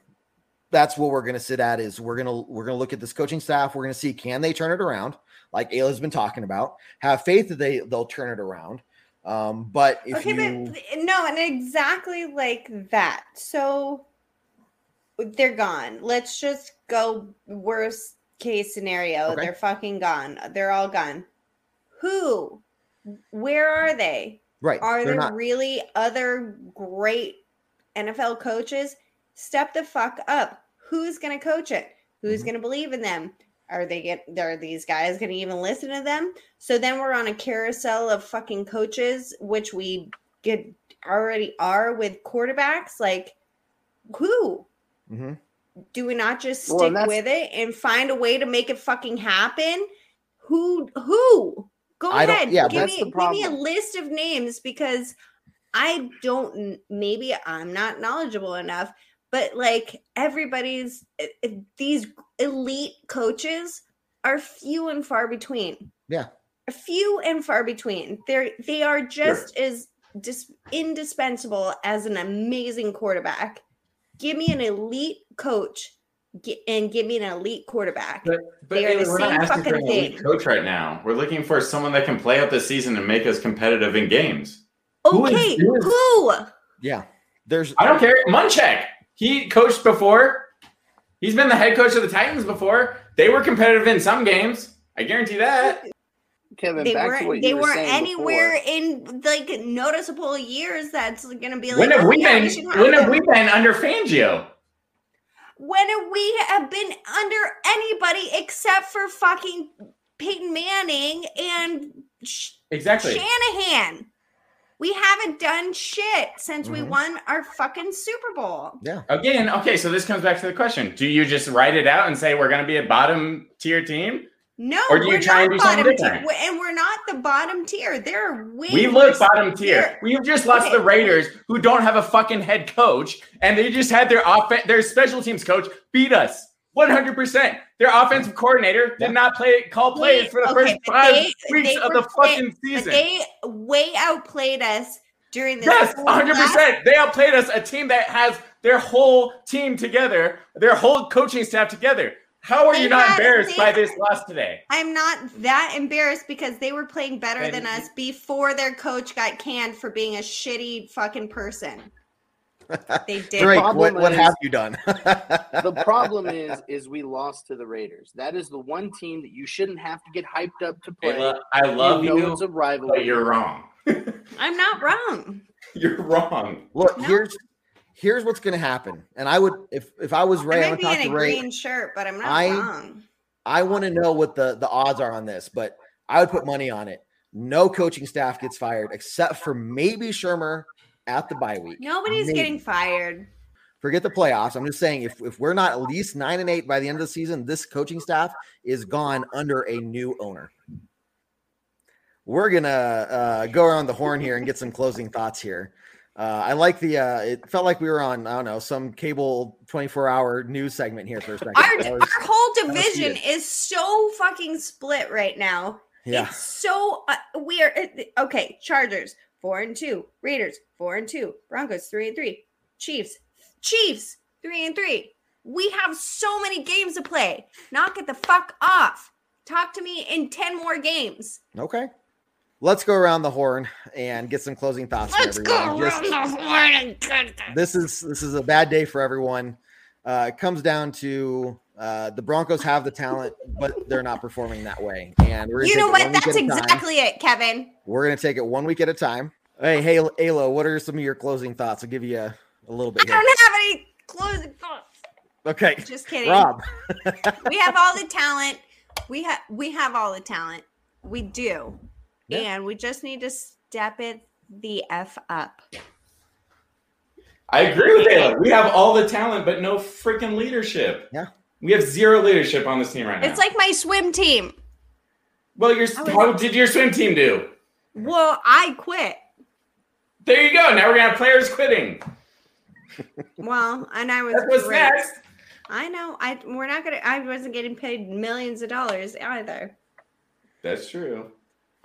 that's what we're going to sit at is we're going to we're going to look at this coaching staff. We're going to see can they turn it around, like Ayla's been talking about. Have faith that they they'll turn it around. Um, but if okay, you but no, and exactly like that. So they're gone. Let's just go worst case scenario. Okay. They're fucking gone. They're all gone. Who? Where are they? Right, Are they're there not really other great NFL coaches? Step the fuck up. Who's going to coach it? Who's Mhm. going to believe in them? Are they get are these guys going to even listen to them? So then we're on a carousel of fucking coaches which we get already are with quarterbacks like who? Mhm. Do we not just stick and that's- with it and find a way to make it fucking happen? Who who? Go I ahead. yeah, give me give me a list of names because I don't maybe I'm not knowledgeable enough, but like everybody's these elite coaches are few and far between. Yeah. Few and far between. They're they are just as dis- indispensable as an amazing quarterback. Give me an elite coach gi- and give me an elite quarterback. But, but They are the we're not same asking for an elite thing. coach right now. We're looking for someone that can play out the season and make us competitive in games. Okay, who is- who? yeah. There's I don't care. Munchak. He coached before. He's been the head coach of the Titans before. They were competitive in some games. I guarantee that. Kevin, they back weren't what they you were weren't anywhere before. in like noticeable years that's gonna be like When have oh, we yeah, been? When have we been under Fangio? When have we have been under anybody except for fucking Peyton Manning and Sh- Exactly. Shanahan. We haven't done shit since we Mhm. won our fucking Super Bowl. yeah. Again, okay, so this comes back to the question: Do you just write it out and say we're going to be a bottom tier team? No, Or do you we're try and not do something bottom tier, different? And we're not the bottom tier. They're way We look worse bottom tier. We've just lost Okay. the Raiders, who don't have a fucking head coach, and they just had their off their special teams coach beat us. One hundred percent. Their offensive coordinator did not play call plays for the okay, first five they- weeks they of the fucking But season. they way outplayed us during this. Yes, 100%. last- They outplayed us, a team that has their whole team together, their whole coaching staff together. How are They you not had- embarrassed they- by this loss today? I'm not that embarrassed because they were playing better Then than us before their coach got canned for being a shitty fucking person. They did. Drake, what, what is- have you done? the problem is, is we lost to the Raiders. That is the one team that you shouldn't have to get hyped up to play. Ayla, I love you know you, it's a but you're wrong. I'm not wrong. You're wrong. Look, No. here's here's what's gonna happen. And I would if if I was Ray, I I might would be in to a Ray. green shirt, but I'm not I- wrong. I want to know what the the odds are on this, but I would put money on it. No coaching staff gets fired except for maybe Shurmur at the bye week. Nobody's Maybe. getting fired. Forget the playoffs. I'm just saying if if we're not at least nine and eight by the end of the season, this coaching staff is gone under a new owner. We're gonna uh, go around the horn here and get some closing thoughts here. Uh, I like the. Uh, it felt like we were on. I don't know some cable 24 hour news segment here for a second. Our, was- our whole division is so fucking split right now. yeah, It's so uh, we are okay. Chargers four and two, Raiders four and two, Broncos three and three, Chiefs Chiefs three and three. We have so many games to play. Knock it the fuck off. Talk to me in ten more games. okay. Let's go around the horn and get some closing thoughts. Let's go everyone. Just- around the horn and get this is this is a bad day for everyone. Uh, it comes down to uh, the Broncos have the talent, but they're not performing that way. And we're You know what? That's at a time. exactly it, Kevin. We're gonna take it one week at a time. Hey, hey, Alo, what are some of your closing thoughts? I'll give you a, a little I bit here. don't have any closing thoughts. Okay, Just kidding. Rob. we have all the talent. We have we have all the talent. We do. Yeah. And we just need to step it the F up. I agree with Taylor. We have all the talent, but no freaking leadership. Yeah. We have zero leadership on this team right now. It's like my swim team. well, your oh, how did your swim team do? Well, I quit. There you go. Now we're gonna have players quitting. Well, and I was That's what's great. next. I know. I we're not gonna. I wasn't getting paid millions of dollars either. That's true.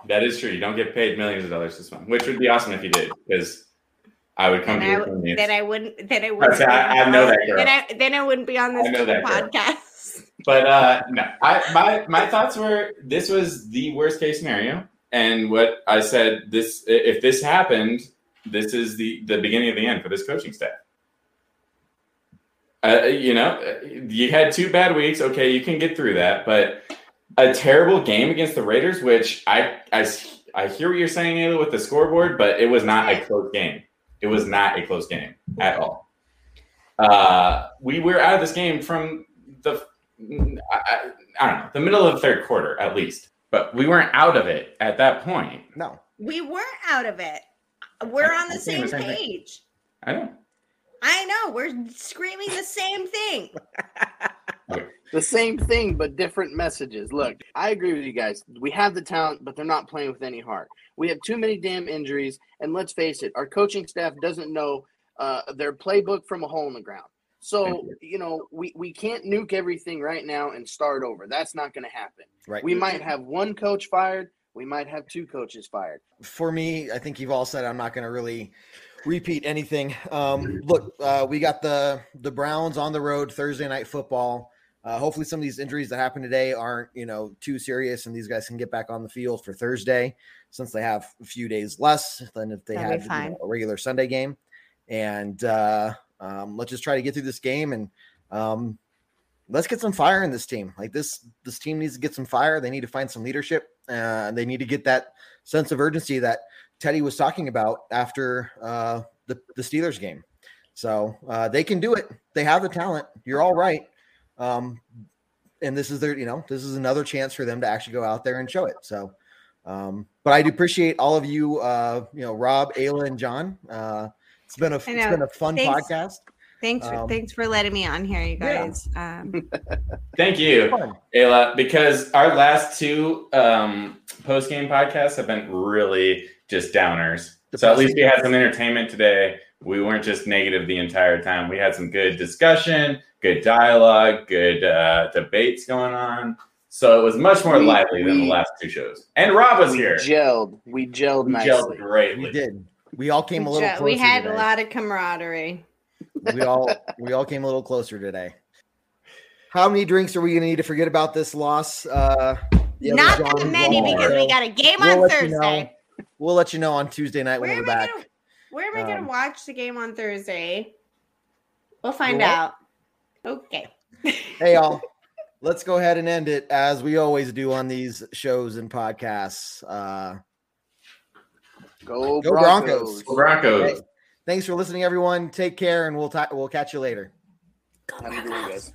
That is true. You don't get paid millions of dollars this month, which would be awesome if you did, because I would come I, you. then I wouldn't. Then I wouldn't. I- I know that girl. Then I, then I wouldn't be on this I know that girl. podcast. But uh, no, I my my thoughts were this was the worst case scenario, and what I said this if this happened, this is the the beginning of the end for this coaching staff. Uh, you know, you had two bad weeks. Okay, you can get through that, but a terrible game against the Raiders, which I I I hear what you're saying, Ayla, with the scoreboard, but it was not a close game. It was not a close game at all. Uh, we were out of this game from the I, I, I don't know the middle of the third quarter at least, but we weren't out of it at that point. No, We weren't out of it. We're on the I'm same the same thing. page. I know. I know. We're screaming the same thing. The same thing, but different messages. Look, I agree with you guys. We have the talent, but they're not playing with any heart. We have too many damn injuries, and let's face it, our coaching staff doesn't know uh, their playbook from a hole in the ground. So, you know, we, we can't nuke everything right now and start over. That's not going to happen. Right. We might have one coach fired. We might have two coaches fired. for me, I think you've all said I'm not going to really repeat anything. Um, look, uh, we got the the Browns on the road Thursday night football. Uh, hopefully, some of these injuries that happened today aren't you know too serious, and these guys can get back on the field for Thursday, since they have a few days less than if they That'll be had you know, a regular Sunday game. And uh, um, let's just try to get through this game and um, let's get some fire in this team. Like this, this team needs to get some fire. They need to find some leadership. Uh, they need to get that sense of urgency that Teddy was talking about after uh, the the Steelers game. So uh, they can do it. They have the talent. You're all right. Um, and this is their, you know, this is another chance for them to actually go out there and show it. So, um, but I do appreciate all of you, uh, you know, Rob, Ayla, and John. Uh, it's been a it's been a fun Thanks. podcast. Thanks. For, Um, thanks for letting me on here, you yeah. guys. Um, Thank you, Ayla, because our last two um, post game podcasts have been really just downers. So at least we had some entertainment today. We weren't just negative the entire time. We had some good discussion, good dialogue, good uh, debates going on. So it was much more We- lively than the last two shows. And Rob was we here. gelled. We gelled We nicely. gelled greatly. We did. We all came a little. Closer. We had today. a lot of camaraderie. we all we all came a little closer today. How many drinks are we going to need to forget about this loss? Uh, Not John that many Wall. because we got a game We'll on let you Thursday. know. We'll let you know on Tuesday night when Where we're am I back. gonna Where am I Um, gonna watch the game on Thursday? We'll find what? out. Okay. Hey, y'all. Let's go ahead and end it as we always do on these shows and podcasts. Uh, Go, Go Broncos. Broncos. Broncos. hey, thanks for listening, everyone. Take care, and we'll ta- we'll catch you later. Have a good one, guys.